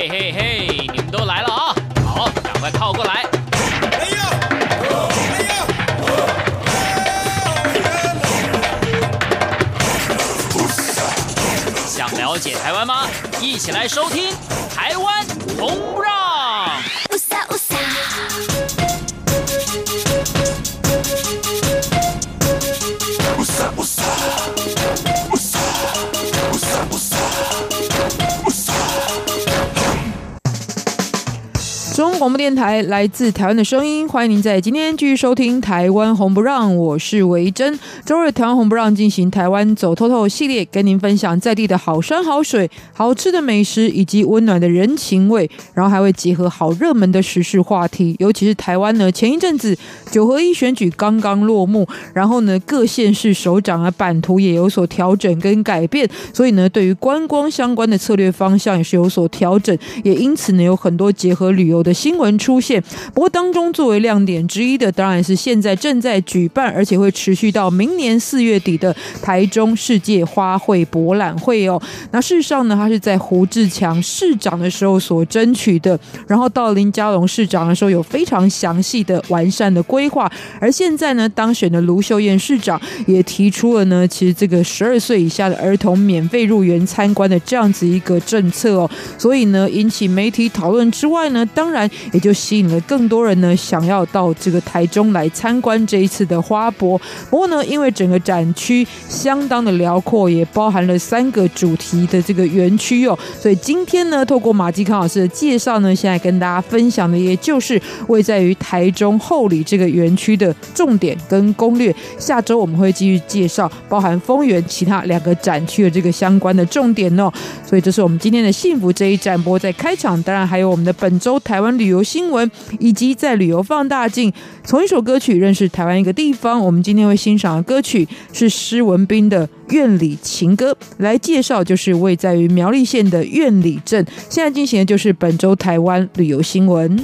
嘿嘿嘿，你们都来了啊！好，赶快靠过来。哎呀！哎呀！想了解台湾吗？一起来收听《台湾红广播电台来自台湾的声音，欢迎您在今天继续收听《台湾红不让》，我是维珍。周日台湾红不让进行台湾走透透系列，跟您分享在地的好山好水、好吃的美食以及温暖的人情味，然后还会结合好热门的时事话题。尤其是台湾呢，前一阵子九合一选举刚刚落幕，然后呢，各县市首长啊版图也有所调整跟改变，所以呢，对于观光相关的策略方向也是有所调整，也因此呢，有很多结合旅游的。新新闻出现，不过当中作为亮点之一的，当然是现在正在举办，而且会持续到明年四月底的台中世界花卉博览会哦。那事实上呢，它是在胡志强市长的时候所争取的，然后到林佳龙市长的时候有非常详细的完善的规划，而现在呢，当选的卢秀燕市长也提出了呢，其实这个十二岁以下的儿童免费入园参观的这样子一个政策哦，所以呢，引起媒体讨论之外呢，当然。也就吸引了更多人呢，想要到这个台中来参观这一次的花博。不过呢，因为整个展区相当的辽阔，也包含了三个主题的这个园区哦，所以今天呢，透过马继康老师的介绍呢，现在跟大家分享的也就是位在于台中后里这个园区的重点跟攻略。下周我们会继续介绍包含丰原其他两个展区的这个相关的重点哦。所以这是我们今天的幸福这一站。不过在开场，当然还有我们的本周台湾。旅游新闻，以及在旅游放大镜，从一首歌曲认识台湾一个地方。我们今天会欣赏的歌曲是施文斌的《院里情歌》，来介绍就是位在于苗栗县的院里镇。现在进行的就是本周台湾旅游新闻。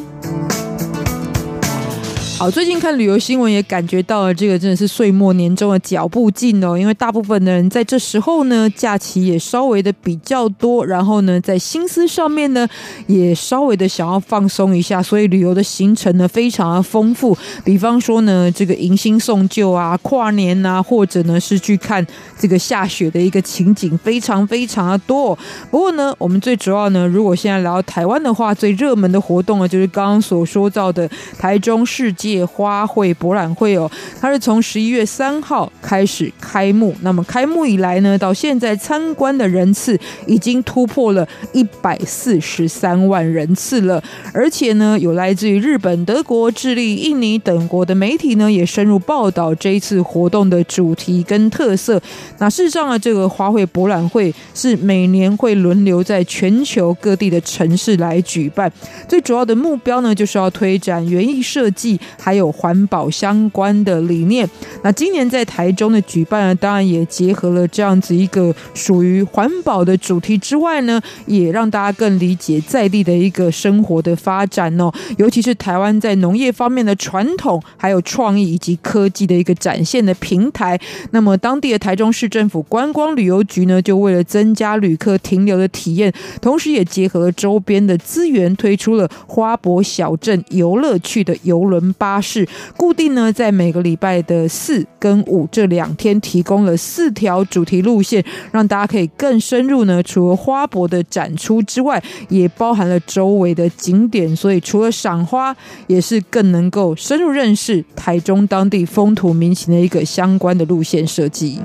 好，最近看旅游新闻也感觉到了，这个真的是岁末年终的脚步近哦。因为大部分的人在这时候呢，假期也稍微的比较多，然后呢，在心思上面呢，也稍微的想要放松一下，所以旅游的行程呢非常的丰富。比方说呢，这个迎新送旧啊，跨年啊，或者呢是去看这个下雪的一个情景，非常非常的多。不过呢，我们最主要呢，如果现在来到台湾的话，最热门的活动呢，就是刚刚所说到的台中世界。花卉博览会哦，它是从十一月三号开始开幕。那么开幕以来呢，到现在参观的人次已经突破了一百四十三万人次了。而且呢，有来自于日本、德国、智利、印尼等国的媒体呢，也深入报道这一次活动的主题跟特色。那事实上呢，这个花卉博览会是每年会轮流在全球各地的城市来举办。最主要的目标呢，就是要推展园艺设计。还有环保相关的理念。那今年在台中的举办呢，当然也结合了这样子一个属于环保的主题之外呢，也让大家更理解在地的一个生活的发展哦。尤其是台湾在农业方面的传统，还有创意以及科技的一个展现的平台。那么当地的台中市政府观光旅游局呢，就为了增加旅客停留的体验，同时也结合了周边的资源，推出了花博小镇游乐趣的游轮巴。巴士固定呢，在每个礼拜的四跟五这两天，提供了四条主题路线，让大家可以更深入呢。除了花博的展出之外，也包含了周围的景点，所以除了赏花，也是更能够深入认识台中当地风土民情的一个相关的路线设计。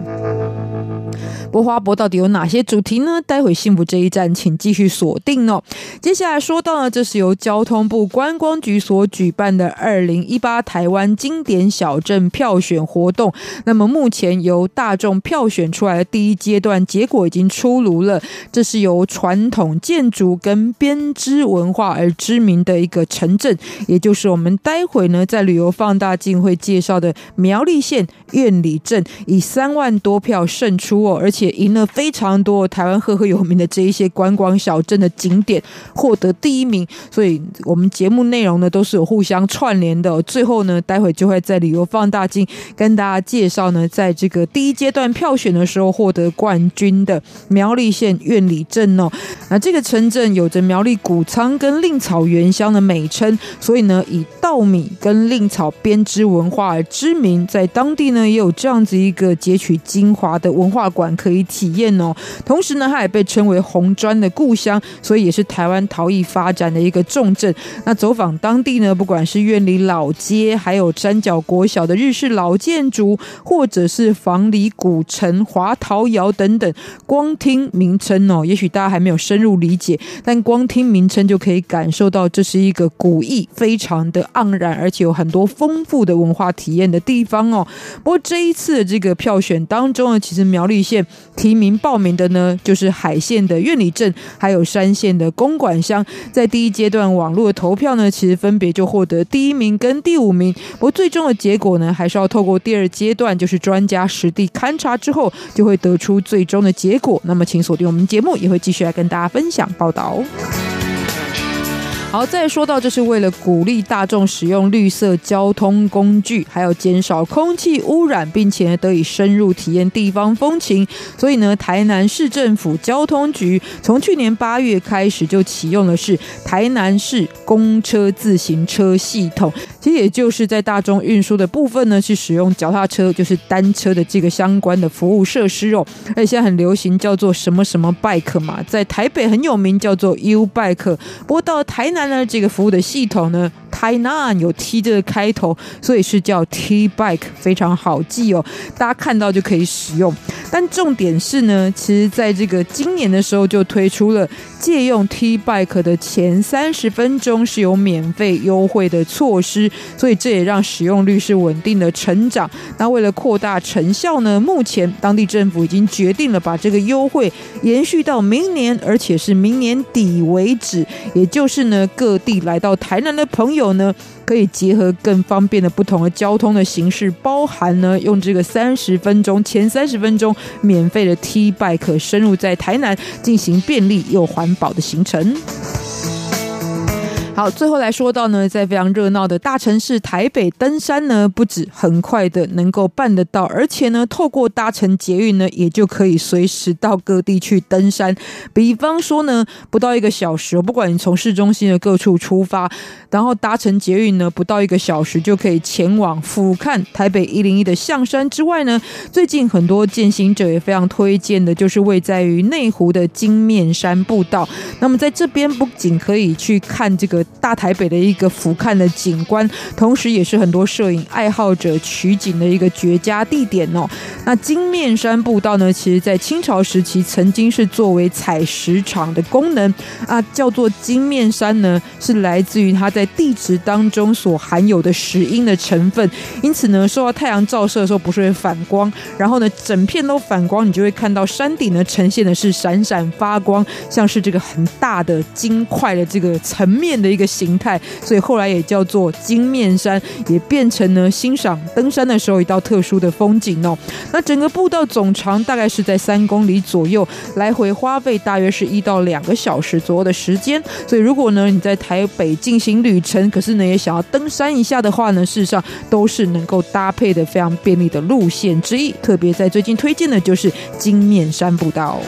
不花博到底有哪些主题呢？待会幸福这一站，请继续锁定哦。接下来说到呢，这是由交通部观光局所举办的二零一八台湾经典小镇票选活动，那么目前由大众票选出来的第一阶段结果已经出炉了。这是由传统建筑跟编织文化而知名的一个城镇，也就是我们待会呢在旅游放大镜会介绍的苗栗县苑里镇，以三万多票胜出哦，而且。赢了非常多台湾赫赫有名的这一些观光小镇的景点，获得第一名。所以我们节目内容呢都是有互相串联的。最后呢，待会就会在旅游放大镜跟大家介绍呢，在这个第一阶段票选的时候获得冠军的苗栗县苑里镇哦。那这个城镇有着苗栗谷仓跟令草原乡的美称，所以呢，以稻米跟令草编织文化而知名。在当地呢，也有这样子一个截取精华的文化馆可以体验哦。同时呢，它也被称为红砖的故乡，所以也是台湾陶艺发展的一个重镇。那走访当地呢，不管是苑里老街，还有山脚国小的日式老建筑，或者是房里古城华陶窑等等，光听名称哦，也许大家还没有深入理解，但光听名称就可以感受到这是一个古意非常的盎然，而且有很多丰富的文化体验的地方哦。不过这一次的这个票选当中呢，其实苗栗县提名报名的呢，就是海线的苑里镇，还有山线的公馆乡。在第一阶段网络投票呢，其实分别就获得第一名跟第五名。不过最终的结果呢，还是要透过第二阶段，就是专家实地勘察之后，就会得出最终的结果。那么，请锁定我们节目，也会继续来跟大家分享报道。好，再说到，这是为了鼓励大众使用绿色交通工具，还有减少空气污染，并且得以深入体验地方风情。所以呢，台南市政府交通局从去年八月开始就启用的是台南市公车自行车系统。其实也就是在大众运输的部分呢，是使用脚踏车，就是单车的这个相关的服务设施哦。而且现在很流行叫做什么什么 bike 嘛，在台北很有名叫做 U bike，不过到台南。那这个服务的系统呢，台南有 T 这个开头，所以是叫 T Bike，非常好记哦。大家看到就可以使用。但重点是呢，其实在这个今年的时候就推出了借用 T Bike 的前三十分钟是有免费优惠的措施，所以这也让使用率是稳定的成长。那为了扩大成效呢，目前当地政府已经决定了把这个优惠延续到明年，而且是明年底为止。也就是呢。各地来到台南的朋友呢，可以结合更方便的不同的交通的形式，包含呢用这个三十分钟前三十分钟免费的 T Bike 深入在台南进行便利又环保的行程。好，最后来说到呢，在非常热闹的大城市台北登山呢，不止很快的能够办得到，而且呢，透过搭乘捷运呢，也就可以随时到各地去登山。比方说呢，不到一个小时，不管你从市中心的各处出发，然后搭乘捷运呢，不到一个小时就可以前往俯瞰台北一零一的象山之外呢，最近很多健行者也非常推荐的，就是位在于内湖的金面山步道。那么在这边不仅可以去看这个。大台北的一个俯瞰的景观，同时也是很多摄影爱好者取景的一个绝佳地点哦。那金面山步道呢，其实在清朝时期曾经是作为采石场的功能啊，叫做金面山呢，是来自于它在地质当中所含有的石英的成分，因此呢，受到太阳照射的时候不是会反光，然后呢，整片都反光，你就会看到山顶呢呈现的是闪闪发光，像是这个很大的金块的这个层面的。一个形态，所以后来也叫做金面山，也变成呢欣赏登山的时候一道特殊的风景哦。那整个步道总长大概是在三公里左右，来回花费大约是一到两个小时左右的时间。所以如果呢你在台北进行旅程，可是呢也想要登山一下的话呢，事实上都是能够搭配的非常便利的路线之一。特别在最近推荐的就是金面山步道。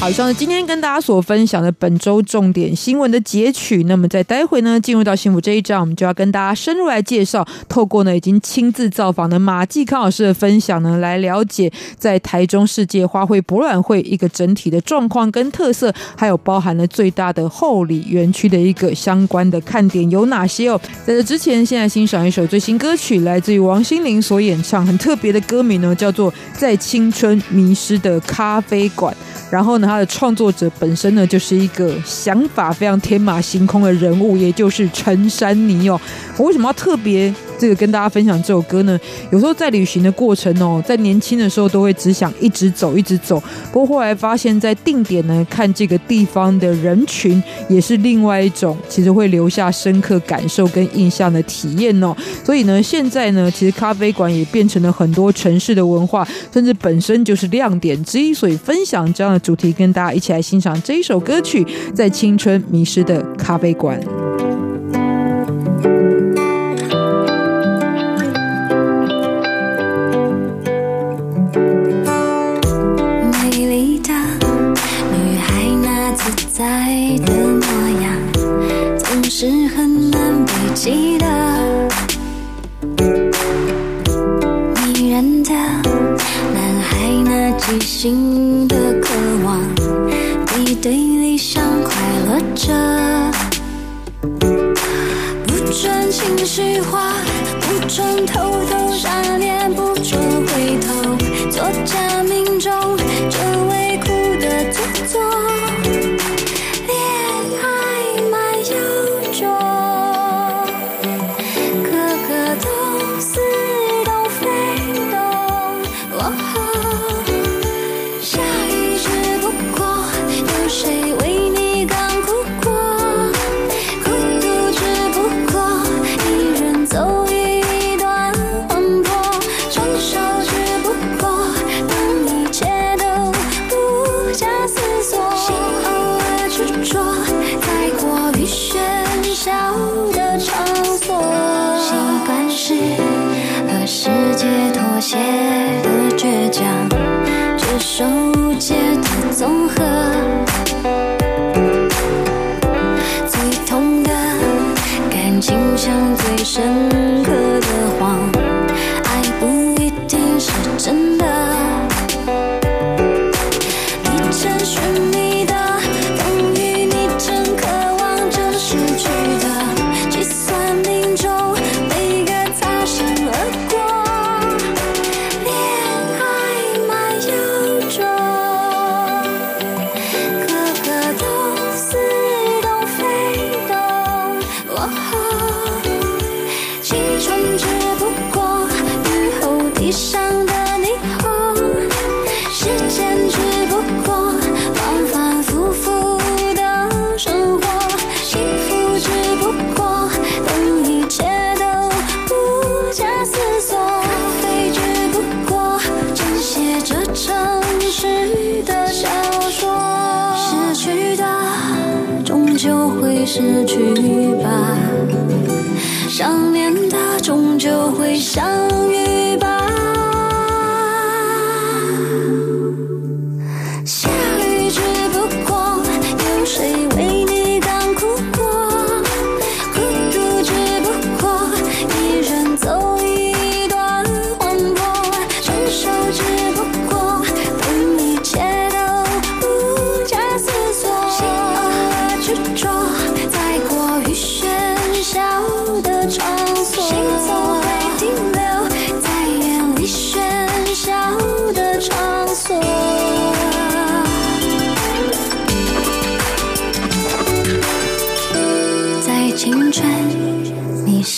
好，以上是今天跟大家所分享的本周重点新闻的截取。那么在待会呢，进入到幸福这一章，我们就要跟大家深入来介绍，透过呢已经亲自造访的马继康老师的分享呢，来了解在台中世界花卉博览会一个整体的状况跟特色，还有包含了最大的后里园区的一个相关的看点有哪些哦。在这之前，现在欣赏一首最新歌曲，来自于王心凌所演唱，很特别的歌名呢，叫做《在青春迷失的咖啡馆》。然后呢，他的创作者本身呢，就是一个想法非常天马行空的人物，也就是陈珊妮哦。我为什么要特别这个跟大家分享这首歌呢？有时候在旅行的过程哦，在年轻的时候都会只想一直走，一直走。不过后来发现，在定点呢看这个地方的人群，也是另外一种其实会留下深刻感受跟印象的体验哦。所以呢，现在呢，其实咖啡馆也变成了很多城市的文化，甚至本身就是亮点之一。所以分享这样的主题，跟大家一起来欣赏这一首歌曲《在青春迷失的咖啡馆》。是很难被记得迷人的男孩那即兴的渴望背对理想快乐着不准情绪化不准偷偷想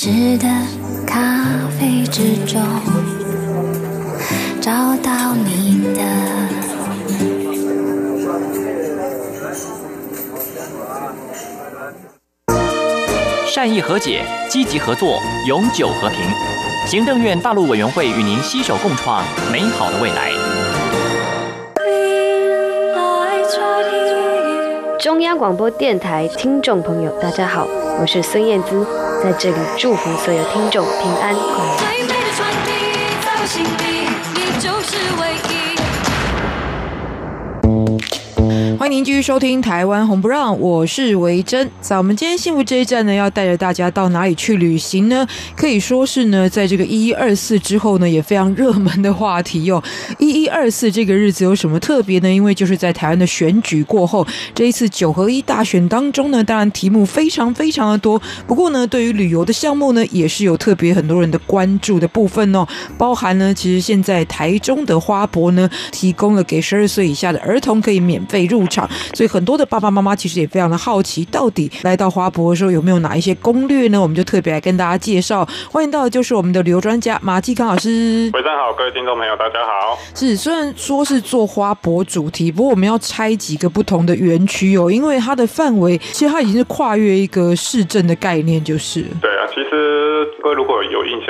善意和解，积极合作，永久和平。行政院大陆委员会与您携手共创美好的未来。中央广播电台听众朋友，大家好，我是孙燕姿，在这里祝福所有听众平安快乐。迎您继续收听《台湾红不让》，我是维珍。在我们今天幸福这一站呢，要带着大家到哪里去旅行呢？可以说是呢，在这个一一二四之后呢，也非常热门的话题哟、哦。一一二四这个日子有什么特别呢？因为就是在台湾的选举过后，这一次九合一大选当中呢，当然题目非常非常的多。不过呢，对于旅游的项目呢，也是有特别很多人的关注的部分哦。包含呢，其实现在台中的花博呢，提供了给十二岁以下的儿童可以免费入场。所以很多的爸爸妈妈其实也非常的好奇，到底来到花博的时候有没有哪一些攻略呢？我们就特别来跟大家介绍。欢迎到的就是我们的旅游专家马继康老师。晚上好，各位听众朋友，大家好。是，虽然说是做花博主题，不过我们要拆几个不同的园区哦，因为它的范围其实它已经是跨越一个市政的概念，就是。对啊，其实各位如果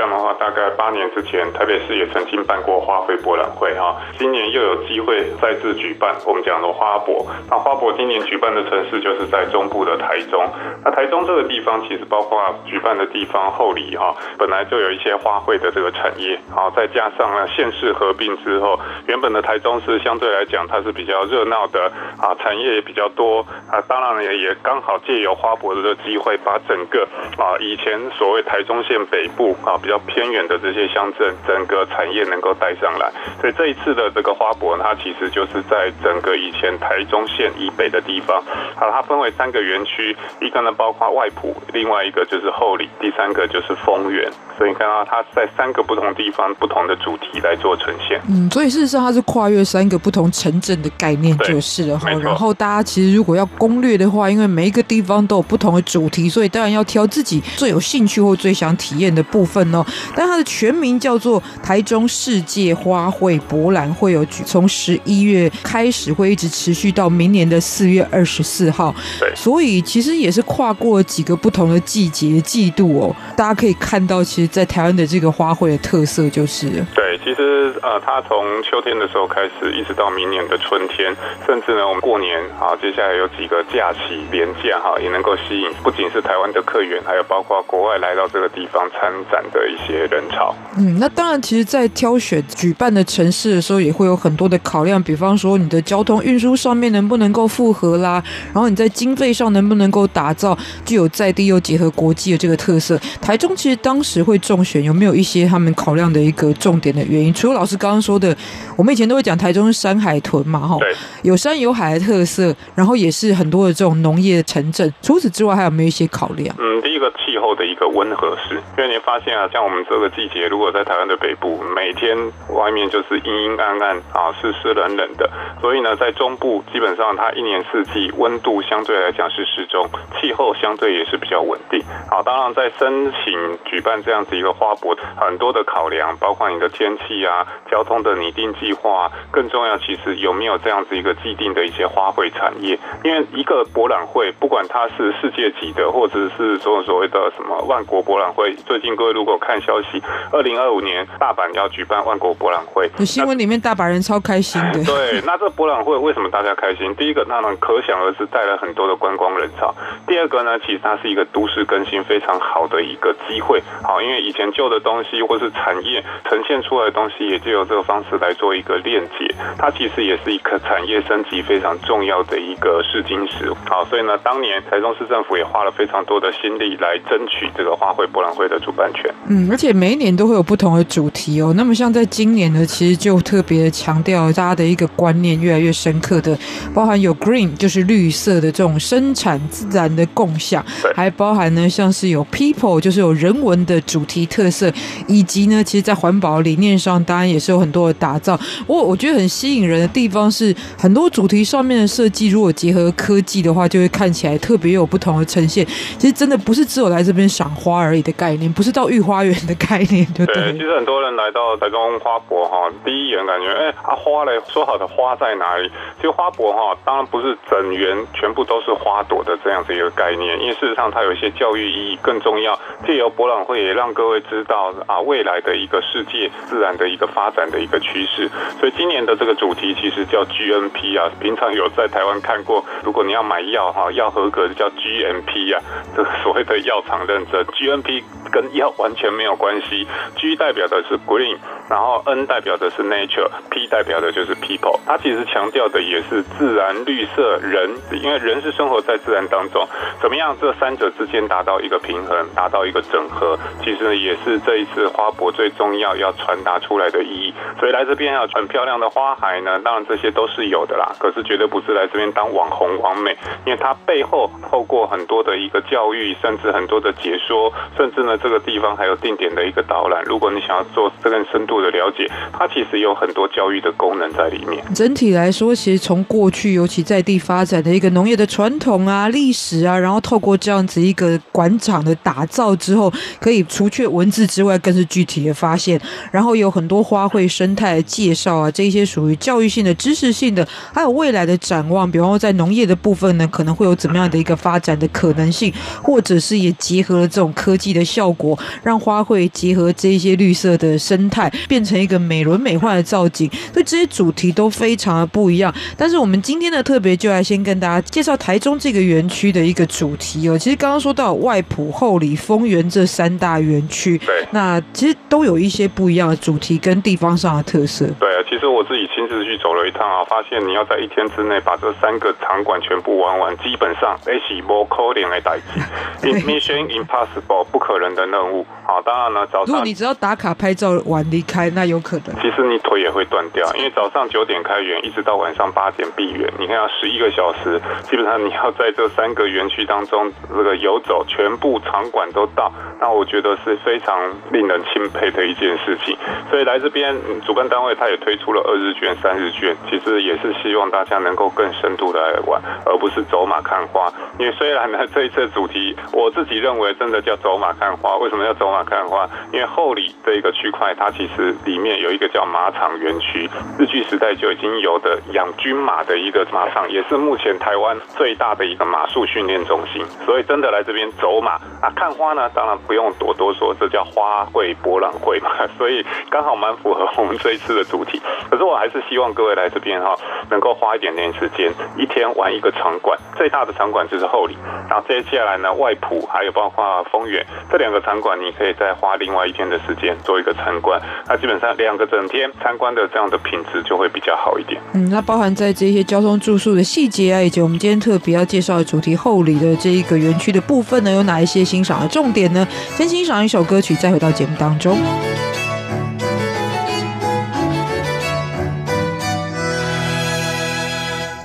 象的话，大概八年之前，台北市也曾经办过花卉博览会哈，今年又有机会再次举办我们讲的花博。那花博今年举办的城市就是在中部的台中。那台中这个地方其实包括举办的地方后里哈，本来就有一些花卉的这个产业，好，再加上呢县市合并之后，原本的台中市相对来讲它是比较热闹的啊，产业也比较多啊，当然也也刚好借由花博的这个机会，把整个啊以前所谓台中县北部啊比较偏远的这些乡镇，整个产业能够带上来。所以这一次的这个花博，它其实就是在整个以前台中县以北的地方，好，它分为三个园区，一个呢包括外埔，另外一个就是后里，第三个就是丰原。所以你看到它在三个不同地方、不同的主题来做呈现。嗯，所以事实上它是跨越三个不同城镇的概念就是了哈。然后大家其实如果要攻略的话，因为每一个地方都有不同的主题，所以当然要挑自己最有兴趣或最想体验的部分哦。但它的全名叫做台中世界花卉博览会，有从十一月开始会一直持续到明年的四月二十四号。对，所以其实也是跨过几个不同的季节季度哦。大家可以看到，其实。在台湾的这个花卉的特色就是，对，其实呃，它从秋天的时候开始，一直到明年的春天，甚至呢，我们过年啊，接下来有几个假期连假哈，也能够吸引不仅是台湾的客源，还有包括国外来到这个地方参展的一些人潮。嗯，那当然，其实，在挑选举办的城市的时候，也会有很多的考量，比方说你的交通运输上面能不能够复合啦，然后你在经费上能不能够打造具有在地又结合国际的这个特色。台中其实当时会。中选有没有一些他们考量的一个重点的原因？除了老师刚刚说的，我们以前都会讲台中是山海屯嘛，哈，有山有海的特色，然后也是很多的这种农业城镇。除此之外，还有没有一些考量？嗯，第一个气候的一个温和是，因为你发现啊，像我们这个季节，如果在台湾的北部，每天外面就是阴阴暗暗啊，湿湿冷冷的，所以呢，在中部基本上它一年四季温度相对来讲是适中，气候相对也是比较稳定。好，当然在申请举办这样子。一个花博很多的考量，包括你的天气啊、交通的拟定计划，更重要其实有没有这样子一个既定的一些花卉产业。因为一个博览会，不管它是世界级的，或者是所所谓的什么万国博览会。最近各位如果看消息，二零二五年大阪要举办万国博览会，新闻里面大阪人超开心的。对，那这博览会为什么大家开心？第一个，那么可想而知带来很多的观光人潮；第二个呢，其实它是一个都市更新非常好的一个机会。好，因为以前旧的东西或是产业呈现出来的东西，也就由这个方式来做一个链接。它其实也是一个产业升级非常重要的一个试金石。好，所以呢，当年台中市政府也花了非常多的心力来争取这个花卉博览会的主办权。嗯，而且每一年都会有不同的主题哦。那么像在今年呢，其实就特别强调大家的一个观念越来越深刻的，包含有 green 就是绿色的这种生产自然的共享，还包含呢像是有 people 就是有人文的主题特色，以及呢，其实，在环保理念上，当然也是有很多的打造。我我觉得很吸引人的地方是，很多主题上面的设计，如果结合科技的话，就会看起来特别有不同的呈现。其实真的不是只有来这边赏花而已的概念，不是到御花园的概念，就对。其实很多人来到台中花博哈，第一眼感觉，哎，啊花嘞，说好的花在哪里？其实花博哈，当然不是整园全部都是花朵的这样子一个概念，因为事实上它有一些教育意义，更重要，借由博览会也让各位知道。啊，未来的一个世界自然的一个发展的一个趋势。所以今年的这个主题其实叫 GNP 啊，平常有在台湾看过，如果你要买药哈，要合格的叫 GMP 啊，这个所谓的药厂认证，GNP 跟药完全没有关系，G 代表的是 Green。然后 N 代表的是 nature，P 代表的就是 people，它其实强调的也是自然、绿色、人，因为人是生活在自然当中，怎么样这三者之间达到一个平衡，达到一个整合，其实也是这一次花博最重要要传达出来的意义。所以来这边要很漂亮的花海呢，当然这些都是有的啦，可是绝对不是来这边当网红网美，因为它背后透过很多的一个教育，甚至很多的解说，甚至呢这个地方还有定点的一个导览，如果你想要做这个深度的了解，它其实有很多教育的功能在里面。整体来说，其实从过去尤其在地发展的一个农业的传统啊、历史啊，然后透过这样子一个馆场的打造之后，可以除却文字之外，更是具体的发现。然后有很多花卉生态介绍啊，这些属于教育性的、知识性的，还有未来的展望。比方说在农业的部分呢，可能会有怎么样的一个发展的可能性，或者是也结合了这种科技的效果，让花卉结合这些绿色的生态。变成一个美轮美奂的造景，所以这些主题都非常的不一样。但是我们今天的特别就来先跟大家介绍台中这个园区的一个主题哦。其实刚刚说到外埔、后里、丰原这三大园区，对，那其实都有一些不一样的主题跟地方上的特色。对啊，其实我自己亲自去走了一趟啊，发现你要在一天之内把这三个场馆全部玩完，基本上是不可能的代志，Mission Impossible，不可能的任务。好，当然呢，早上如果你只要打卡拍照晚离开。那有可能，其实你腿也会断掉，因为早上九点开园，一直到晚上八点闭园，你看要十一个小时，基本上你要在这三个园区当中这个游走，全部场馆都到，那我觉得是非常令人钦佩的一件事情。所以来这边，主办单位他也推出了二日券、三日券，其实也是希望大家能够更深度的来玩，而不是走马看花。因为虽然呢，这一次主题我自己认为真的叫走马看花，为什么要走马看花？因为后里这一个区块，它其实。里面有一个叫马场园区，日据时代就已经有的养军马的一个马场，也是目前台湾最大的一个马术训练中心。所以真的来这边走马啊，看花呢，当然不用多多说，这叫花卉博览会嘛。所以刚好蛮符合我们这一次的主题。可是我还是希望各位来这边哈，能够花一点点时间，一天玩一个场馆。最大的场馆就是后里，然后接下来呢，外埔还有包括丰原这两个场馆，你可以再花另外一天的时间做一个参观。那基本上两个整天参观的这样的品质就会比较好一点。嗯，那包含在这些交通住宿的细节啊，以及我们今天特别要介绍的主题后里的这一个园区的部分呢，有哪一些欣赏的重点呢？先欣赏一首歌曲，再回到节目当中。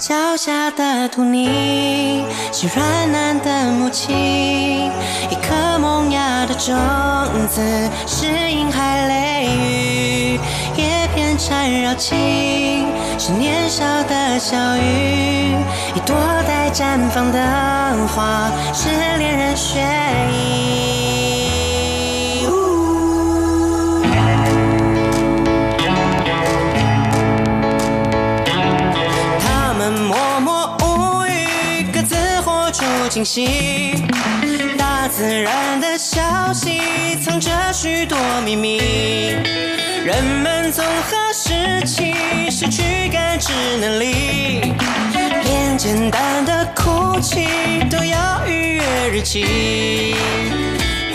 脚下的土泥是软嫩的母亲，一颗萌芽的种子是婴孩泪雨，叶片缠绕情是年少的小雨，一朵待绽放的花是恋人血液。清晰，大自然的消息藏着许多秘密。人们从何时起失去感知能力？连简单的哭泣都要预约日期。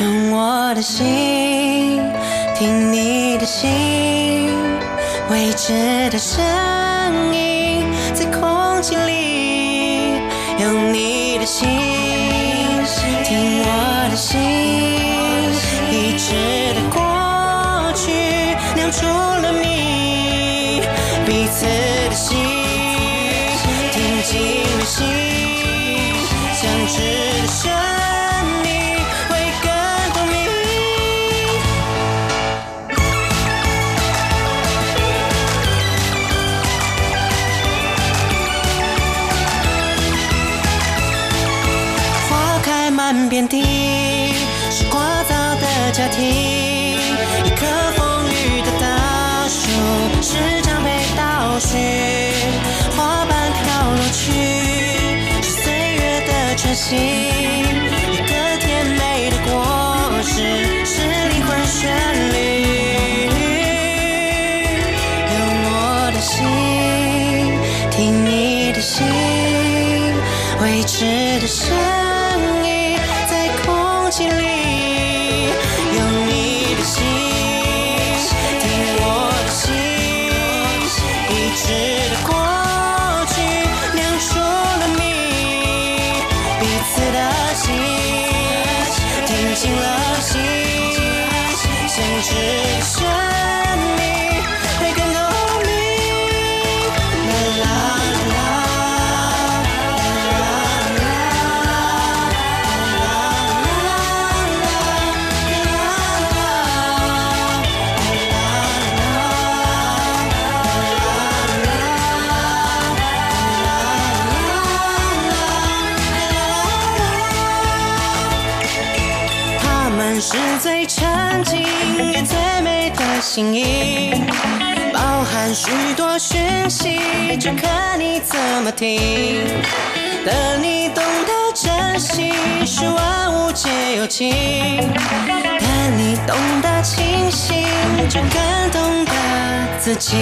用我的心听你的心，未知的声音听，一棵风雨的大树时常被倒叙，花瓣飘落去是岁月的喘息，一个甜美的果实是灵魂旋律。是最纯净也最美的心意，包含许多讯息，就看你怎么听。等你懂得珍惜，是万物皆有情；但你懂得清醒，就更懂得自己。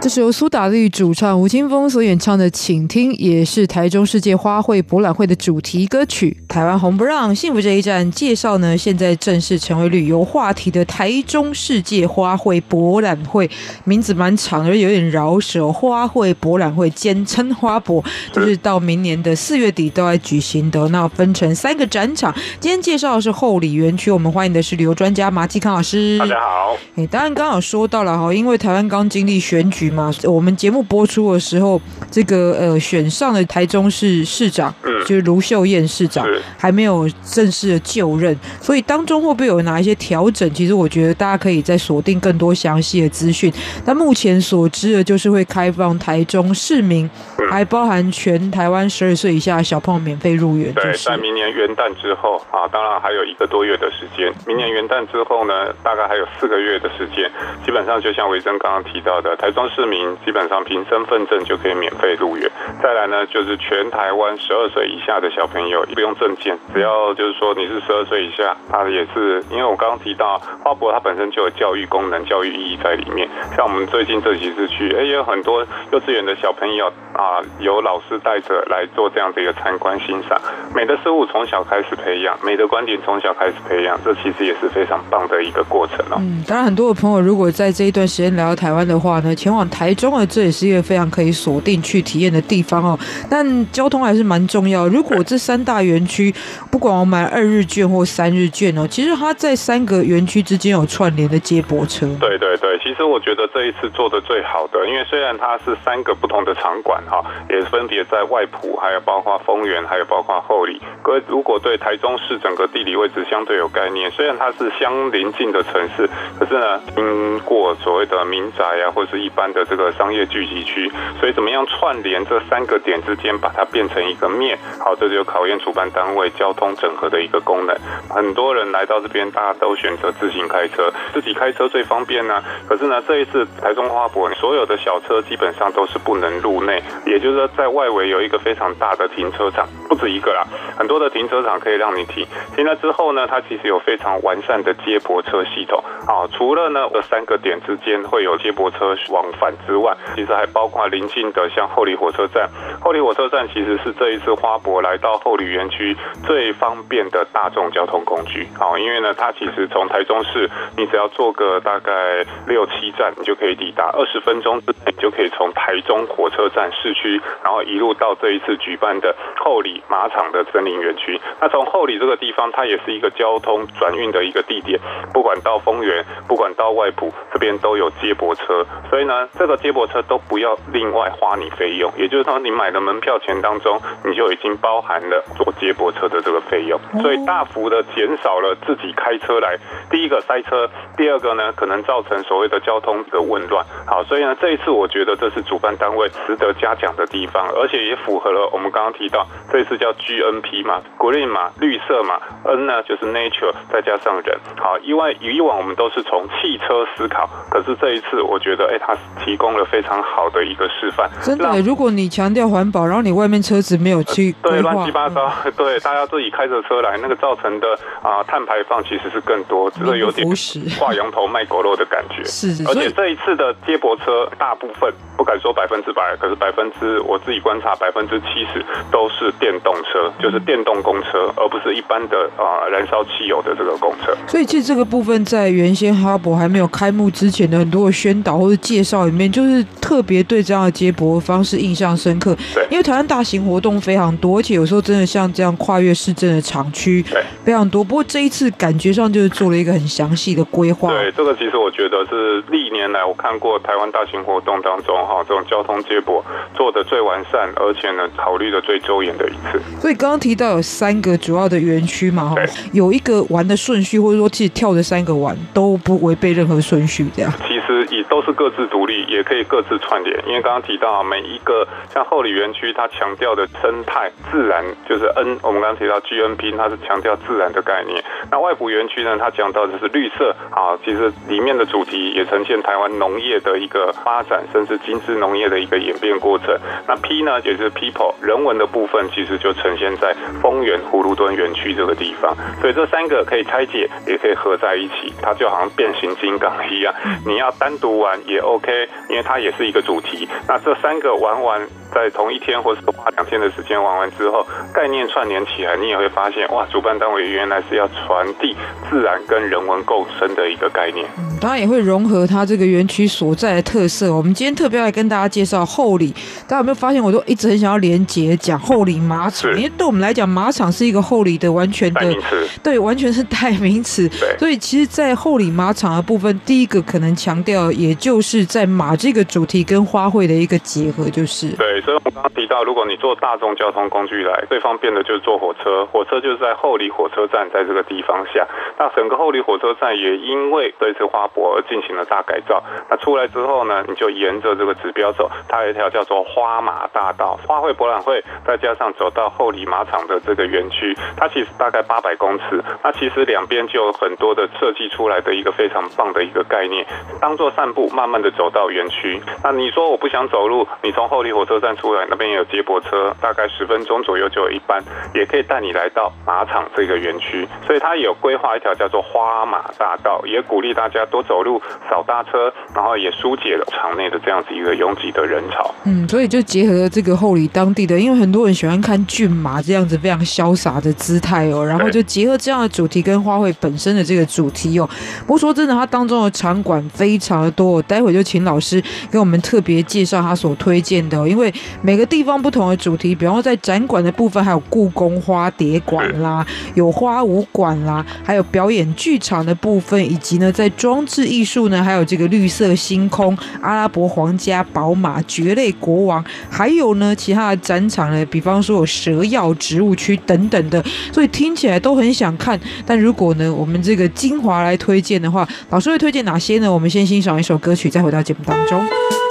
这是由苏打绿主唱吴青峰所演唱的《请听》，也是台中世界花卉博览会的主题歌曲。台湾红不让，幸福这一站介绍呢，现在正式成为旅游话题的台中世界花卉博览会，名字蛮长而有点饶舌。花卉博览会简称花博，就是到明年的四月底都要举行的。那分成三个展场，今天介绍的是后里园区，我们欢迎的是旅游专家马继康老师。大家好。哎，当然刚好说到了哈，因为台湾刚经历选举嘛，我们节目播出的时候，这个呃选上的台中市市长，嗯，就是卢秀燕市长，还没有正式的就任，所以当中会不会有哪一些调整？其实我觉得大家可以再锁定更多详细的资讯。但目前所知的就是会开放台中市民，还包含全台湾十二岁以下的小朋友免费入园。对，在明年元旦之后啊，当然还有一个多月的时间。明年元旦之后呢，大概还有四个月的时间，基本上就像维珍刚刚提到的，台中市市民。基本上凭身份证就可以免费入园。再来呢，就是全台湾十二岁以下的小朋友不用证件，只要就是说你是十二岁以下，他也是因为我刚刚提到花博它本身就有教育功能、教育意义在里面。像我们最近这几次去，哎，也有很多幼稚园的小朋友啊，有老师带着来做这样的一个参观欣赏。美的事物从小开始培养，美的观点从小开始培养，这其实也是非常棒的一个过程哦。嗯，当然很多的朋友如果在这一段时间来到台湾的话呢，前往台中啊。这也是一个非常可以锁定去体验的地方哦，但交通还是蛮重要。如果这三大园区，不管我买二日券或三日券哦，其实它在三个园区之间有串联的接驳车。对对对，其实我觉得这一次做的最好的，因为虽然它是三个不同的场馆哈，也分别在外埔，还有包括丰原，还有包括后里。各位如果对台中市整个地理位置相对有概念，虽然它是相邻近的城市，可是呢，经过所谓的民宅啊，或是一般的的这个商业聚集区，所以怎么样串联这三个点之间，把它变成一个面？好，这就考验主办单位交通整合的一个功能。很多人来到这边，大家都选择自行开车，自己开车最方便呢。可是呢，这一次台中花博，所有的小车基本上都是不能入内，也就是说，在外围有一个非常大的停车场，不止一个啦，很多的停车场可以让你停。停了之后呢，它其实有非常完善的接驳车系统。好，除了呢这三个点之间会有接驳车往返之外，其实还包括邻近的像后里火车站。后里火车站其实是这一次花博来到后里园区最方便的大众交通工具。好，因为呢，它其实从台中市，你只要坐个大概六七站，你就可以抵达。二十分钟之内，就可以从台中火车站市区，然后一路到这一次举办的后里马场的森林园区。那从后里这个地方，它也是一个交通转运的一个地点，不管到丰原，不管到外埔，这边都有接驳车。所以呢，这个接驳车都不要另外花你费用，也就是说，你买的门票钱当中，你就已经包含了坐接驳车的这个费用，所以大幅的减少了自己开车来。第一个塞车，第二个呢，可能造成所谓的交通的混乱。好，所以呢，这一次我觉得这是主办单位值得嘉奖的地方，而且也符合了我们刚刚提到这一次叫 GNP 嘛，Green 嘛，绿色嘛，N 呢就是 Nature 再加上人。好，因为以往我们都是从汽车思考，可是这一次我觉得，哎，它其提供了非常好的一个示范。真的，如果你强调环保，然后你外面车子没有去对，乱七八糟，嗯、对，大家自己开着车来，那个造成的啊、呃、碳排放其实是更多，只是有点 挂羊头卖狗肉的感觉。是，而且这一次的接驳车大部分不敢说百分之百，可是百分之我自己观察百分之七十都是电动车，就是电动公车，而不是一般的啊、呃、燃烧汽油的这个公车。所以其实这个部分在原先哈勃还没有开幕之前的很多的宣导或者介绍里面，就是特别对这样的接驳方式印象深刻。对，因为台湾大型活动非常多，而且有时候真的像这样跨越市政的厂区，对，非常多。不过这一次感觉上就是做了一个很详细的规划。对，这个其实我觉得是历年来我看过台湾大型活动当中哈，这种交通接驳做的最完善，而且呢考虑的最周延的一次。所以刚刚提到有三个主要的园区嘛，哈，有一个玩的顺序，或者说其实跳的三个玩都不违背任何顺序，这样。其实也都是各自独立，也可以各自串联。因为刚刚提到每一个像后里园区，它强调的生态自然就是 N，我们刚刚提到 GNP，它是强调自然的概念。那外埔园区呢，它讲到的是绿色啊，其实里面的主题也呈现台湾农业的一个发展，甚至精致农业的一个演变过程。那 P 呢，也是 People 人文的部分，其实就呈现在丰原葫芦墩园区这个地方。所以这三个可以拆解，也可以合在一起，它就好像变形金刚一样。你要单独玩也 OK，因为它也是一个主题。那这三个玩完。在同一天或是花两天的时间玩完之后，概念串联起来，你也会发现哇，主办单位原来是要传递自然跟人文共生的一个概念。嗯，当然也会融合它这个园区所在的特色。我们今天特别来跟大家介绍后里，大家有没有发现，我都一直很想要连结讲后里马场，因为对我们来讲，马场是一个后里的完全的，对，完全是代名词。所以其实，在后里马场的部分，第一个可能强调，也就是在马这个主题跟花卉的一个结合，就是对。所以我刚刚提到，如果你坐大众交通工具来，最方便的就是坐火车。火车就是在后里火车站，在这个地方下。那整个后里火车站也因为这次花博而进行了大改造。那出来之后呢，你就沿着这个指标走，它有一条叫做花马大道。花卉博览会再加上走到后里马场的这个园区，它其实大概八百公尺。那其实两边就有很多的设计出来的一个非常棒的一个概念，当做散步，慢慢的走到园区。那你说我不想走路，你从后里火车站。出来那边也有接驳车，大概十分钟左右就有一班，也可以带你来到马场这个园区。所以它有规划一条叫做花马大道，也鼓励大家多走路、少搭车，然后也疏解了场内的这样子一个拥挤的人潮。嗯，所以就结合了这个后里当地的，因为很多人喜欢看骏马这样子非常潇洒的姿态哦，然后就结合这样的主题跟花卉本身的这个主题哦。不过说真的，它当中的场馆非常的多，待会就请老老师给我们特别介绍他所推荐的，因为。每个地方不同的主题，比方说在展馆的部分，还有故宫花蝶馆啦，有花舞馆啦，还有表演剧场的部分，以及呢在装置艺术呢，还有这个绿色星空、阿拉伯皇家宝马、蕨类国王，还有呢其他的展场呢，比方说有蛇药植物区等等的，所以听起来都很想看。但如果呢我们这个精华来推荐的话，老师会推荐哪些呢？我们先欣赏一首歌曲，再回到节目当中。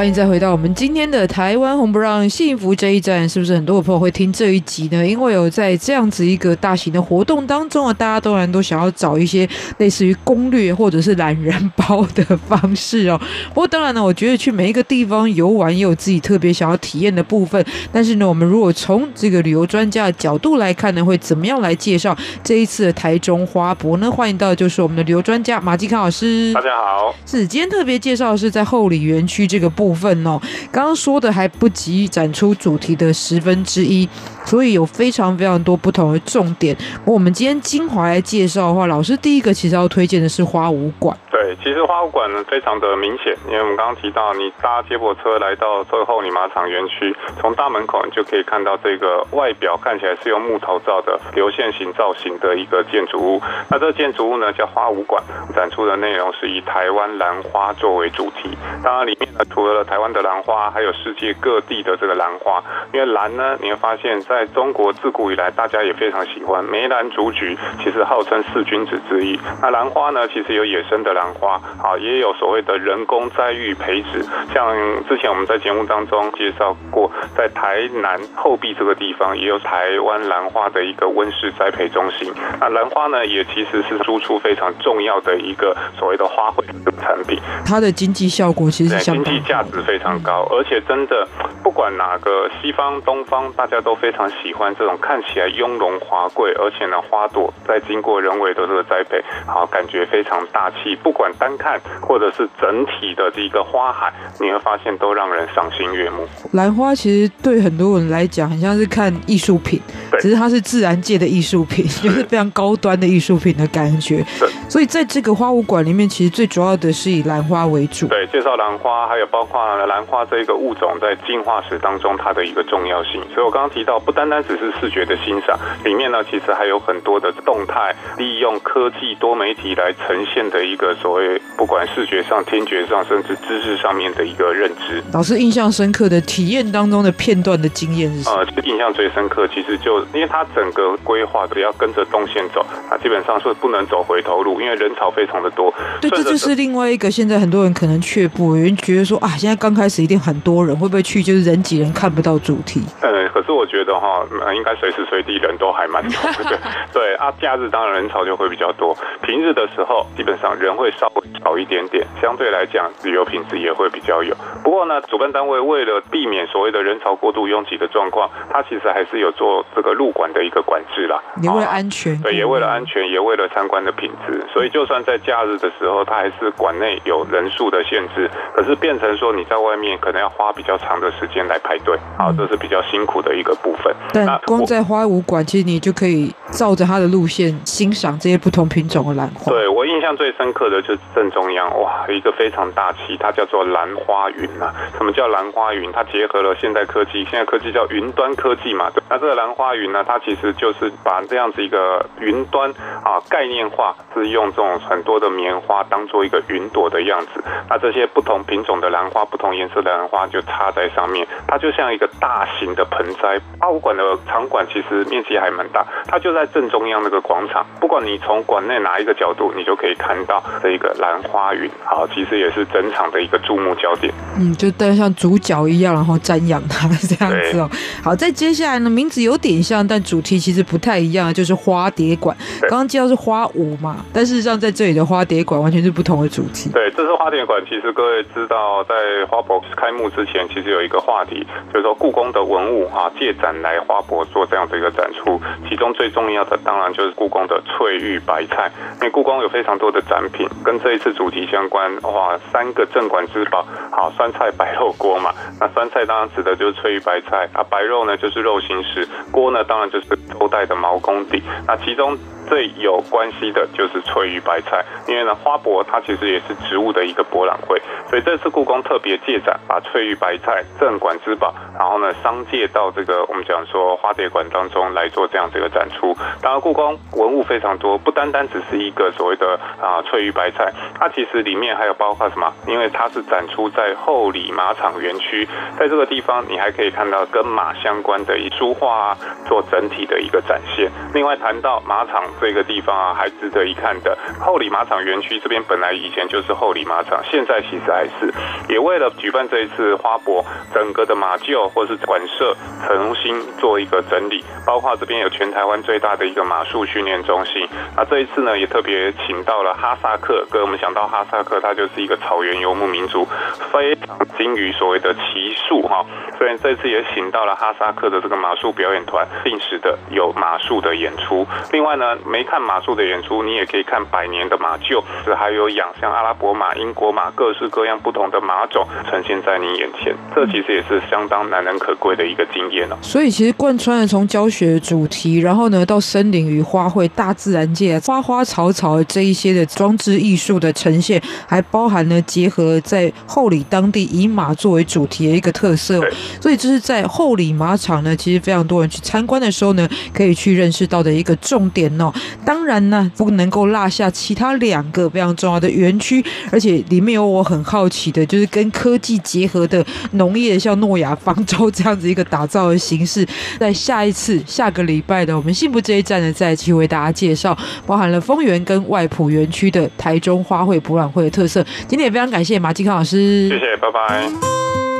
欢迎再回到我们今天的台湾红不让幸福这一站，是不是很多的朋友会听这一集呢？因为有在这样子一个大型的活动当中啊，大家当然都想要找一些类似于攻略或者是懒人包的方式哦。不过当然呢，我觉得去每一个地方游玩也有自己特别想要体验的部分。但是呢，我们如果从这个旅游专家的角度来看呢，会怎么样来介绍这一次的台中花博呢？欢迎到的就是我们的旅游专家马继康老师。大家好，是今天特别介绍的是在后里园区这个。部部分哦，刚刚说的还不及展出主题的十分之一，所以有非常非常多不同的重点。我们今天精华来介绍的话，老师第一个其实要推荐的是花舞馆。对，其实花舞馆呢非常的明显，因为我们刚刚提到，你搭接驳车来到最后你马场园区，从大门口你就可以看到这个外表看起来是用木头造的流线型造型的一个建筑物。那这个建筑物呢叫花舞馆，展出的内容是以台湾兰花作为主题。当然里面呢除了台湾的兰花，还有世界各地的这个兰花，因为兰呢，你会发现在中国自古以来，大家也非常喜欢梅兰竹菊，其实号称四君子之一。那兰花呢，其实有野生的兰花，啊，也有所谓的人工栽育培植。像之前我们在节目当中介绍过，在台南后壁这个地方，也有台湾兰花的一个温室栽培中心。那兰花呢，也其实是输出非常重要的一个所谓的花卉的产品。它的经济效果其实相当经济价值非常高，而且真的不管哪个西方、东方，大家都非常喜欢这种看起来雍容华贵，而且呢花朵在经过人为的这个栽培，好感觉非常大气。不管单看或者是整体的这个花海，你会发现都让人赏心悦目。兰花其实对很多人来讲，很像是看艺术品，只是它是自然界的艺术品，就是非常高端的艺术品的感觉。所以在这个花物馆里面，其实最主要的是以兰花为主。对，介绍兰花，还有包括。兰花这一个物种在进化史当中，它的一个重要性，所以我刚刚提到，不单单只是视觉的欣赏，里面呢，其实还有很多的动态，利用科技多媒体来呈现的一个所谓，不管视觉上、听觉上，甚至知识上面的一个认知。老师印象深刻的体验当中的片段的经验是什么？呃，印象最深刻，其实就因为它整个规划只要跟着动线走，它基本上是不能走回头路，因为人潮非常的多。对，这就是另外一个现在很多人可能却步，有人觉得说啊，现在刚开始一定很多人，会不会去就是人挤人看不到主题？嗯，可是我觉得哈，应该随时随地人都还蛮多的。对啊，假日当然人潮就会比较多，平日的时候基本上人会稍微少一点点，相对来讲旅游品质也会比较有。不过呢，主办单位为了避免所谓的人潮过度拥挤的状况，它其实还是有做这个入馆的一个管制啦。也为了安全，对，也为了安全，也为了参观的品质。所以就算在假日的时候，它还是馆内有人数的限制，可是变成说你在外面可能要花比较长的时间来排队，好，这是比较辛苦的一个部分。但光在花舞馆，其实你就可以照着它的路线欣赏这些不同品种的兰花。对，我印印象最深刻的就是正中央，哇，一个非常大旗，它叫做兰花云啊。什么叫兰花云？它结合了现代科技，现在科技叫云端科技嘛。对那这个兰花云呢，它其实就是把这样子一个云端啊概念化，是用这种很多的棉花当做一个云朵的样子。那这些不同品种的兰花，不同颜色的兰花就插在上面，它就像一个大型的盆栽。花火馆的场馆其实面积还蛮大，它就在正中央那个广场。不管你从馆内哪一个角度，你就可以看到这一个兰花云。好，其实也是整场的一个注目焦点。嗯，就带像主角一样，然后瞻仰它这样子哦。好，在接下来呢，名字有点像，但主题其实不太一样，就是花蝶馆。刚刚介绍是花舞嘛，但事实上在这里的花蝶馆完全是不同的主题。对，这是花蝶馆。其实各位知道，在花博开幕之前，其实有一个话题，就是说故宫的文物啊借展来花博做这样的一个展出。其中最重要的当然就是故宫的翠玉白菜，因为故宫有非常多的展品跟这一次主题相关。哇，三个镇馆之宝，好，酸菜白肉锅嘛。那酸菜当然指的就是翠玉白菜啊，白肉呢就是肉形石，锅呢当然就是周代的毛公鼎。那其中最有关系的就是翠玉白菜，因为呢花博它其实也是植物的一个博览会，所以这次故宫特别借展，把翠玉白菜镇馆之宝，然后呢商界到这个我们讲说花蝶馆当中来做这样这个展出。当然故宫文物非常多，不单单只是一个所谓的啊翠玉白菜，它其实里面还有包括什么？因为它是展出在后里马场园区，在这个地方你还可以看到跟马相关的一书画啊，做整体的一个展现。另外谈到马场。这个地方啊，还值得一看的。后里马场园区这边本来以前就是后里马场，现在其实还是。也为了举办这一次花博，整整个的马厩或是馆舍重新做一个整理，包括这边有全台湾最大的一个马术训练中心。那这一次呢，也特别请到了哈萨克。跟我们想到哈萨克，它就是一个草原游牧民族，非常精于所谓的骑术哈。所以这次也请到了哈萨克的这个马术表演团，定时的有马术的演出。另外呢。没看马术的演出，你也可以看百年的马厩，是还有养像阿拉伯马、英国马，各式各样不同的马种呈现在你眼前，这其实也是相当难能可贵的一个经验了。所以其实贯穿了从教学主题，然后呢到森林与花卉、大自然界花花草草这一些的装置艺术的呈现，还包含了结合在后里当地以马作为主题的一个特色。所以这是在后里马场呢，其实非常多人去参观的时候呢，可以去认识到的一个重点哦。当然呢，不能够落下其他两个非常重要的园区，而且里面有我很好奇的，就是跟科技结合的农业，像诺亚方舟 这样子一个打造的形式。在下一次下个礼拜的我们幸福这一站呢，再去为大家介绍，包含了丰原跟外埔园区的台中花卉博览会的特色。今天也非常感谢马继康老师，谢谢，拜拜。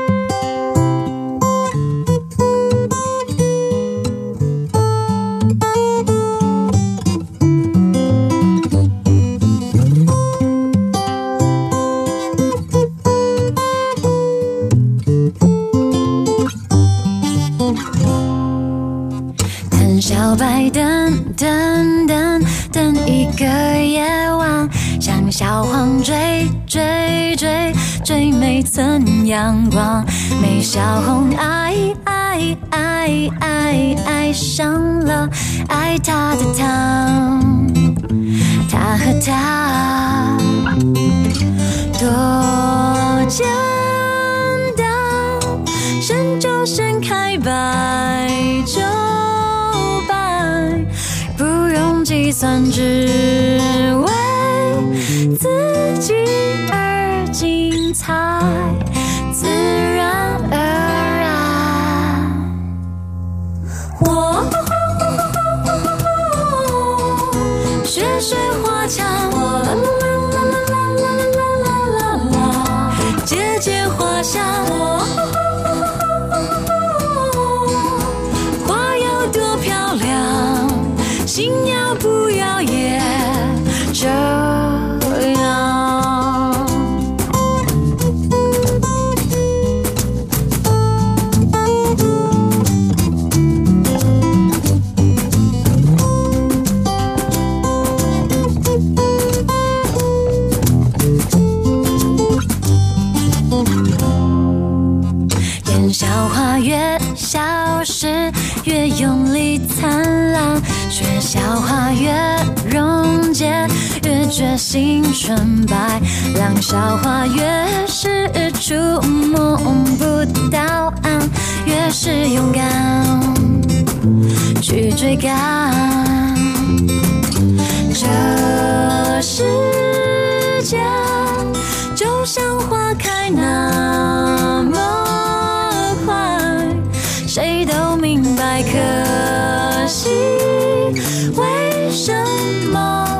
小白等等等等一个夜晚，像小黄追追追追没寸阳光，没小红爱爱爱爱爱上了爱他的他，他和他多简单，深就盛开白就。算只为自己而精彩，决心纯白，两小花越是触摸不到岸，越是勇敢去追赶。这世界就像花开那么快，谁都明白，可惜为什么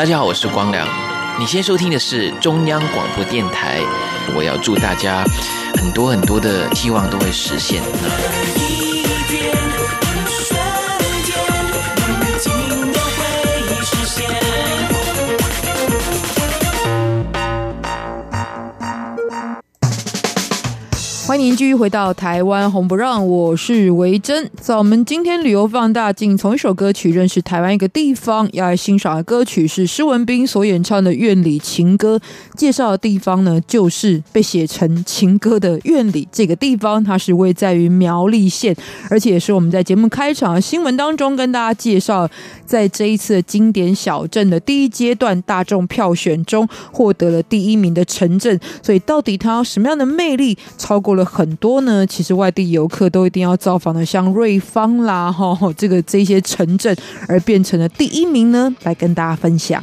大家好，我是光良。你先收听的是中央广播电台。我要祝大家很多很多的希望都会实现。欢迎您继续回到台湾红不让，我是维珍。在我们今天旅游放大镜，从一首歌曲认识台湾一个地方，要来欣赏的歌曲是施文彬所演唱的《院里情歌》。介绍的地方呢，就是被写成情歌的院里这个地方，它是位在于苗栗县，而且也是我们在节目开场的新闻当中跟大家介绍，在这一次的经典小镇的第一阶段大众票选中获得了第一名的城镇。所以，到底它有什么样的魅力，超过了很多呢？其实外地游客都一定要造访的，像瑞芳啦，哈，这个这些城镇，而变成了第一名呢，来跟大家分享。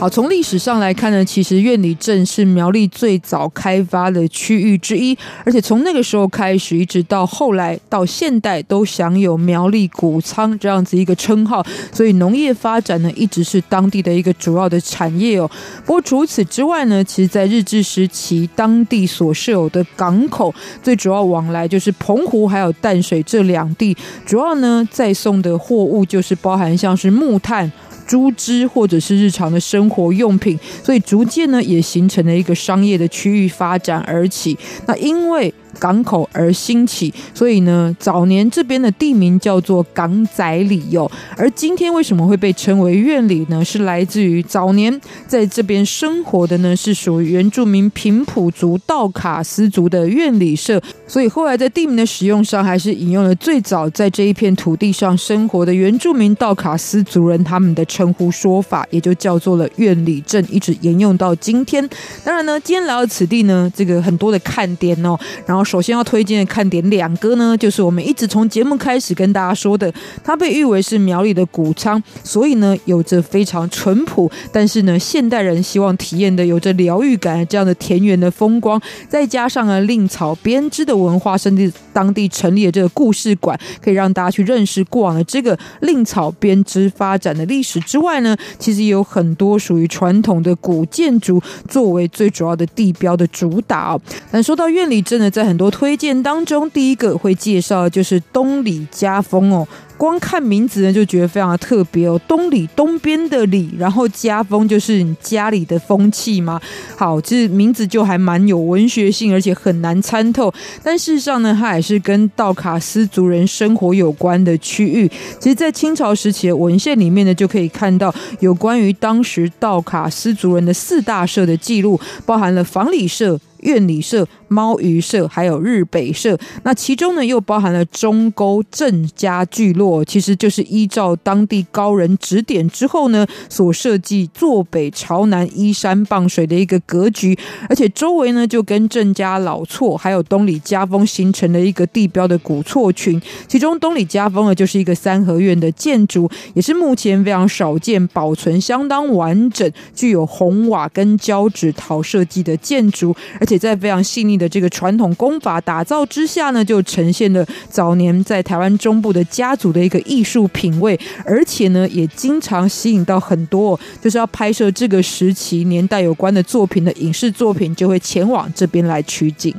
好，从历史上来看呢，其实院里镇是苗栗最早开发的区域之一，而且从那个时候开始，一直到后来到现代，都享有苗栗谷仓这样子一个称号，所以农业发展呢，一直是当地的一个主要的产业哦。不过除此之外呢，其实在日治时期，当地所设有的港口，最主要往来就是澎湖还有淡水这两地，主要呢载送的货物就是包含像是木炭。猪只或者是日常的生活用品，所以逐渐呢也形成了一个商业的区域发展而起。那因为港口而兴起，所以呢，早年这边的地名叫做港仔里哟。而今天为什么会被称为苑里呢？是来自于早年在这边生活的呢，是属于原住民平埔族道卡斯族的苑里社。所以后来在地名的使用上，还是引用了最早在这一片土地上生活的原住民道卡斯族人他们的称呼说法，也就叫做了苑里镇，一直沿用到今天。当然呢，今天来到此地呢，这个很多的看点哦，然后。首先要推荐的看点两个呢，就是我们一直从节目开始跟大家说的，它被誉为是苗栗的谷仓，所以呢有着非常淳朴，但是呢现代人希望体验的有着疗愈感这样的田园的风光，再加上啊蔺草编织的文化，甚至当地成立的这个故事馆，可以让大家去认识过往的这个蔺草编织发展的历史之外呢，其实也有很多属于传统的古建筑作为最主要的地标的主打哦。但说到院里，真的在很多推荐当中，第一个会介绍就是东里家风哦。光看名字呢，就觉得非常的特别哦。东里东边的里，然后家风就是你家里的风气嘛？好，这名字就还蛮有文学性，而且很难参透。但事实上呢，它也是跟道卡斯族人生活有关的区域。其实，在清朝时期的文献里面呢，就可以看到有关于当时道卡斯族人的四大社的记录，包含了房里社。院里社、猫鱼社，还有日北社，那其中呢又包含了中沟郑家聚落，其实就是依照当地高人指点之后呢，所设计坐北朝南、依山傍水的一个格局，而且周围呢就跟郑家老厝还有东里家风形成了一个地标的古厝群，其中东里家风呢就是一个三合院的建筑，也是目前非常少见、保存相当完整、具有红瓦跟胶纸陶设计的建筑，而且在非常细腻的这个传统功法打造之下呢，就呈现了早年在台湾中部的家族的一个艺术品味，而且呢，也经常吸引到很多就是要拍摄这个时期年代有关的作品的影视作品，就会前往这边来取景。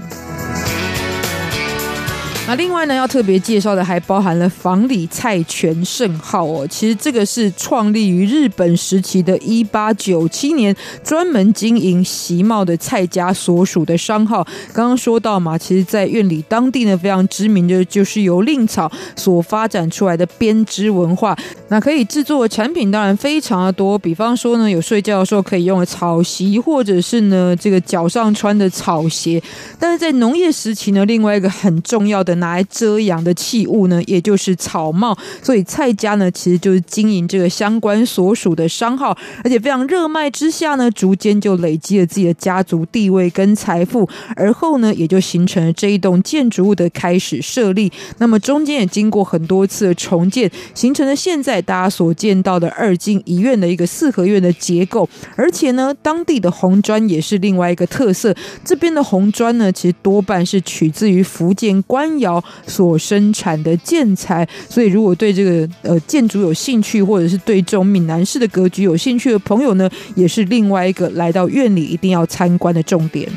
那另外呢，要特别介绍的还包含了房里菜全胜号哦。其实这个是创立于日本时期的1897年，专门经营席帽的蔡家所属的商号。刚刚说到嘛，其实，在院里当地呢，非常知名的就是由蔺草所发展出来的编织文化。那可以制作的产品当然非常的多，比方说呢，有睡觉的时候可以用的草席，或者是呢这个脚上穿的草鞋。但是在农业时期呢，另外一个很重要的。拿来遮阳的器物呢，也就是草帽。所以蔡家呢，其实就是经营这个相关所属的商号，而且非常热卖之下呢，逐渐就累积了自己的家族地位跟财富。而后呢，也就形成了这一栋建筑物的开始设立。那么中间也经过很多次的重建，形成了现在大家所见到的二进一院的一个四合院的结构。而且呢，当地的红砖也是另外一个特色。这边的红砖呢，其实多半是取自于福建官窑所生产的建材，所以如果对这个呃建筑有兴趣，或者是对这种闽南式的格局有兴趣的朋友呢，也是另外一个来到院里一定要参观的重点。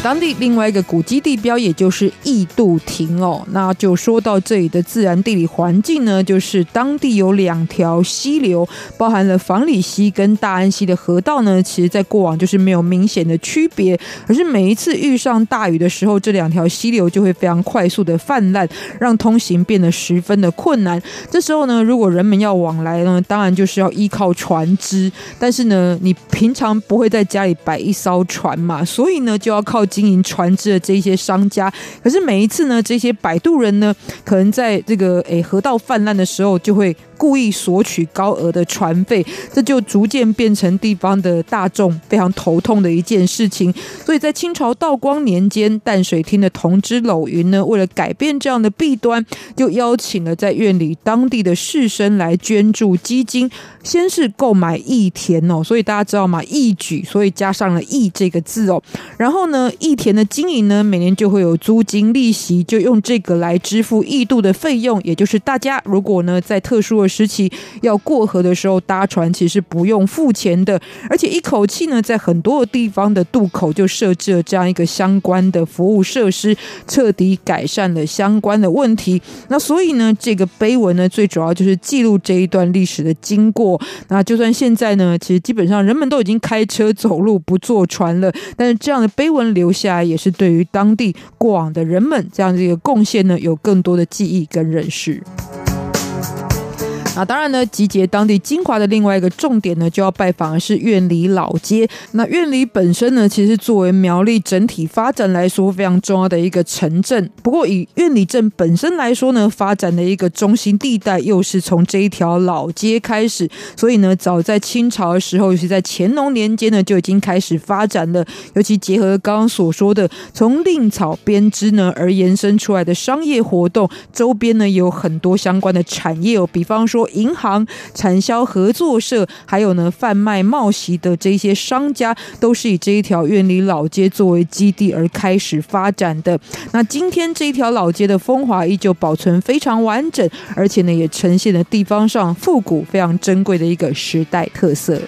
当地另外一个古迹地标，也就是义渡亭哦，那就说到这里的自然地理环境呢，就是当地有两条溪流，包含了房里溪跟大安溪的河道呢，其实在过往就是没有明显的区别，可是每一次遇上大雨的时候，这两条溪流就会非常快速的泛滥，让通行变得十分的困难。这时候呢，如果人们要往来呢，当然就是要依靠船只，但是呢，你平常不会在家里摆一艘船嘛，所以呢，就要靠。经营船只的这些商家，可是每一次呢，这些摆渡人呢，可能在这个诶河道泛滥的时候，就会故意索取高额的船费，这就逐渐变成地方的大众非常头痛的一件事情。所以在清朝道光年间，淡水厅的同知娄云呢，为了改变这样的弊端，就邀请了在院里当地的士绅来捐助基金，先是购买义田哦，所以大家知道吗？义举，所以加上了义这个字哦，然后呢，义田的经营呢，每年就会有租金利息，就用这个来支付义渡的费用，也就是大家如果呢在特殊的时期要过河的时候搭船，其实不用付钱的，而且一口气呢，在很多地方的渡口就设置了这样一个相关的服务设施，彻底改善了相关的问题。那所以呢，这个碑文呢，最主要就是记录这一段历史的经过。那就算现在呢，其实基本上人们都已经开车走路不坐船了，但是这样的碑文留留下来，也是对于当地过往的人们这样的一个贡献呢，有更多的记忆跟认识。那当然呢，集结当地精华的另外一个重点呢，就要拜访的是苑里老街。那苑里本身呢，其实作为苗栗整体发展来说非常重要的一个城镇。不过以苑里镇本身来说呢，发展的一个中心地带又是从这一条老街开始。所以呢，早在清朝的时候，尤其在乾隆年间呢，就已经开始发展了。尤其结合刚刚所说的，从蔺草编织呢而延伸出来的商业活动，周边呢也有很多相关的产业哦，比方说银行、产销合作社，还有呢贩卖冒席的这些商家，都是以这一条苑里老街作为基地而开始发展的。那今天这一条老街的风华依旧保存非常完整，而且呢也呈现了地方上复古、非常珍贵的一个时代特色。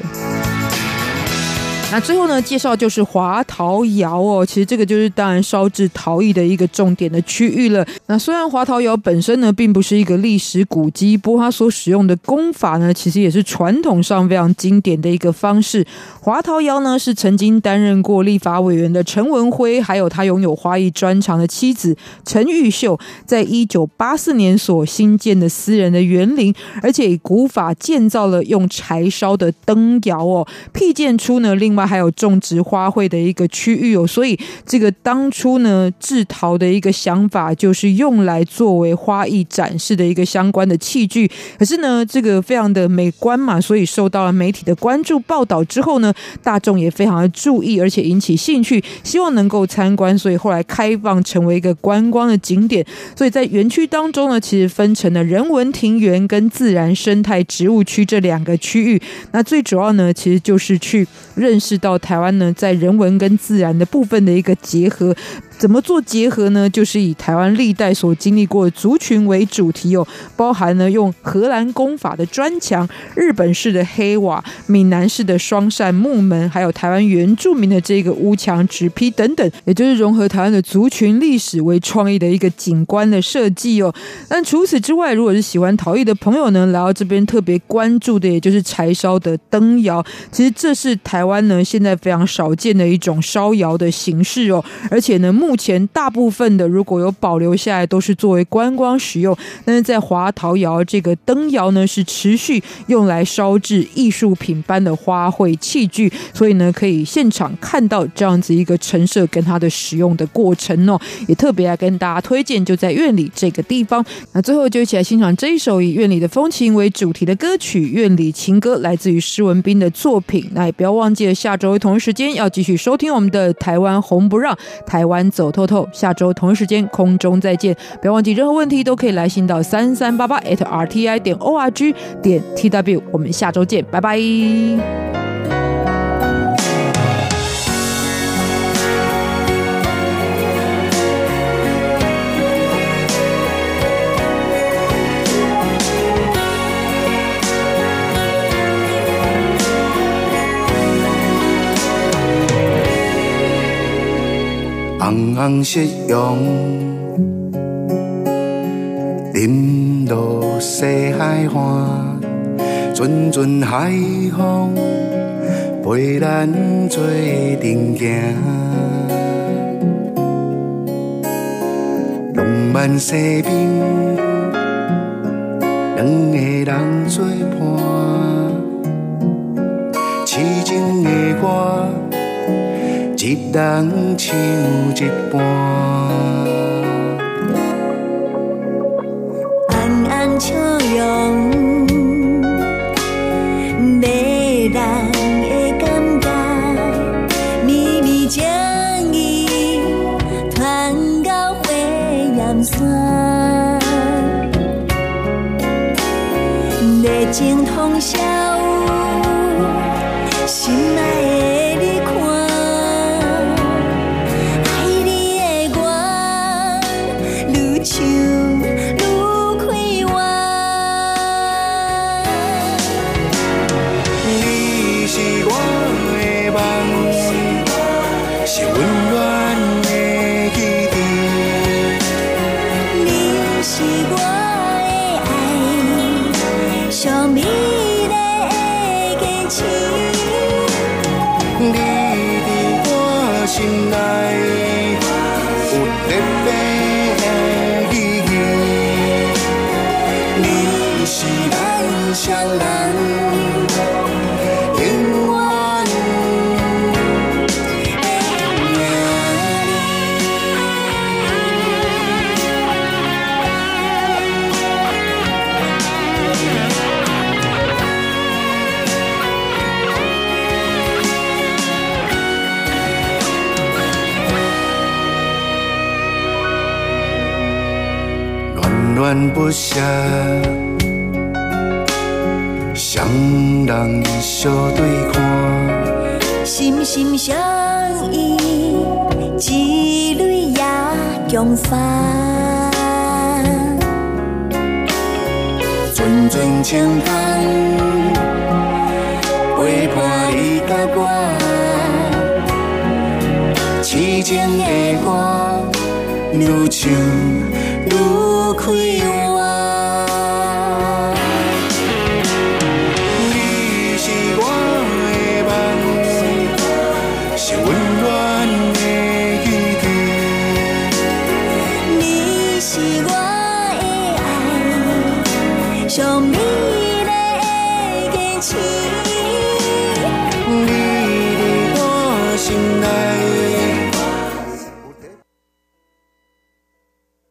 那最后呢，介绍就是华陶窑哦，其实这个就是当然烧制陶艺的一个重点的区域了。那虽然华陶窑本身呢，并不是一个历史古迹，不过它所使用的工法呢，其实也是传统上非常经典的一个方式。华陶窑呢，是曾经担任过立法委员的陈文辉，还有他拥有花艺专长的妻子陈玉秀，在一九八四年所新建的私人的园林，而且以古法建造了用柴烧的灯窑哦，辟建出呢另。还有种植花卉的一个区域哦，所以这个当初呢制陶的一个想法就是用来作为花艺展示的一个相关的器具。可是呢，这个非常的美观嘛，所以受到了媒体的关注报道之后呢，大众也非常的注意，而且引起兴趣，希望能够参观，所以后来开放成为一个观光的景点。所以在园区当中呢，其实分成了人文庭园跟自然生态植物区这两个区域。那最主要呢，其实就是去认识。是到台湾呢，在人文跟自然的部分的一个结合。怎么做结合呢？就是以台湾历代所经历过的族群为主题哦，包含呢用荷兰工法的砖墙、日本式的黑瓦、闽南式的双扇木门，还有台湾原住民的这个屋墙纸坯等等，也就是融合台湾的族群历史为创意的一个景观的设计哦。但除此之外，如果是喜欢陶艺的朋友呢，来到这边特别关注的，也就是柴烧的灯窑。其实这是台湾呢现在非常少见的一种烧窑的形式哦，而且呢目前大部分的如果有保留下来，都是作为观光使用。但是在华陶窑这个灯窑呢，是持续用来烧制艺术品般的花卉器具，所以呢，可以现场看到这样子一个陈设跟它的使用的过程哦。也特别来跟大家推荐，就在院里这个地方。那最后就一起来欣赏这一首以院里的风情为主题的歌曲《院里情歌》，来自于施文彬的作品。那也不要忘记了，下周同一时间要继续收听我们的台湾红不让台湾。走透透，下周同一时间空中再见。不要忘记，任何问题都可以来信到三三八八 @rti 点 org 点 tw。我们下周见，拜拜。红红夕阳，淋落西海岸，阵阵海风陪咱做阵行，浪漫西边，两个人作伴，痴情的我。一人唱一半，暗暗笑容，迷人的感觉，秘密情意传到火焰山，热情通宵，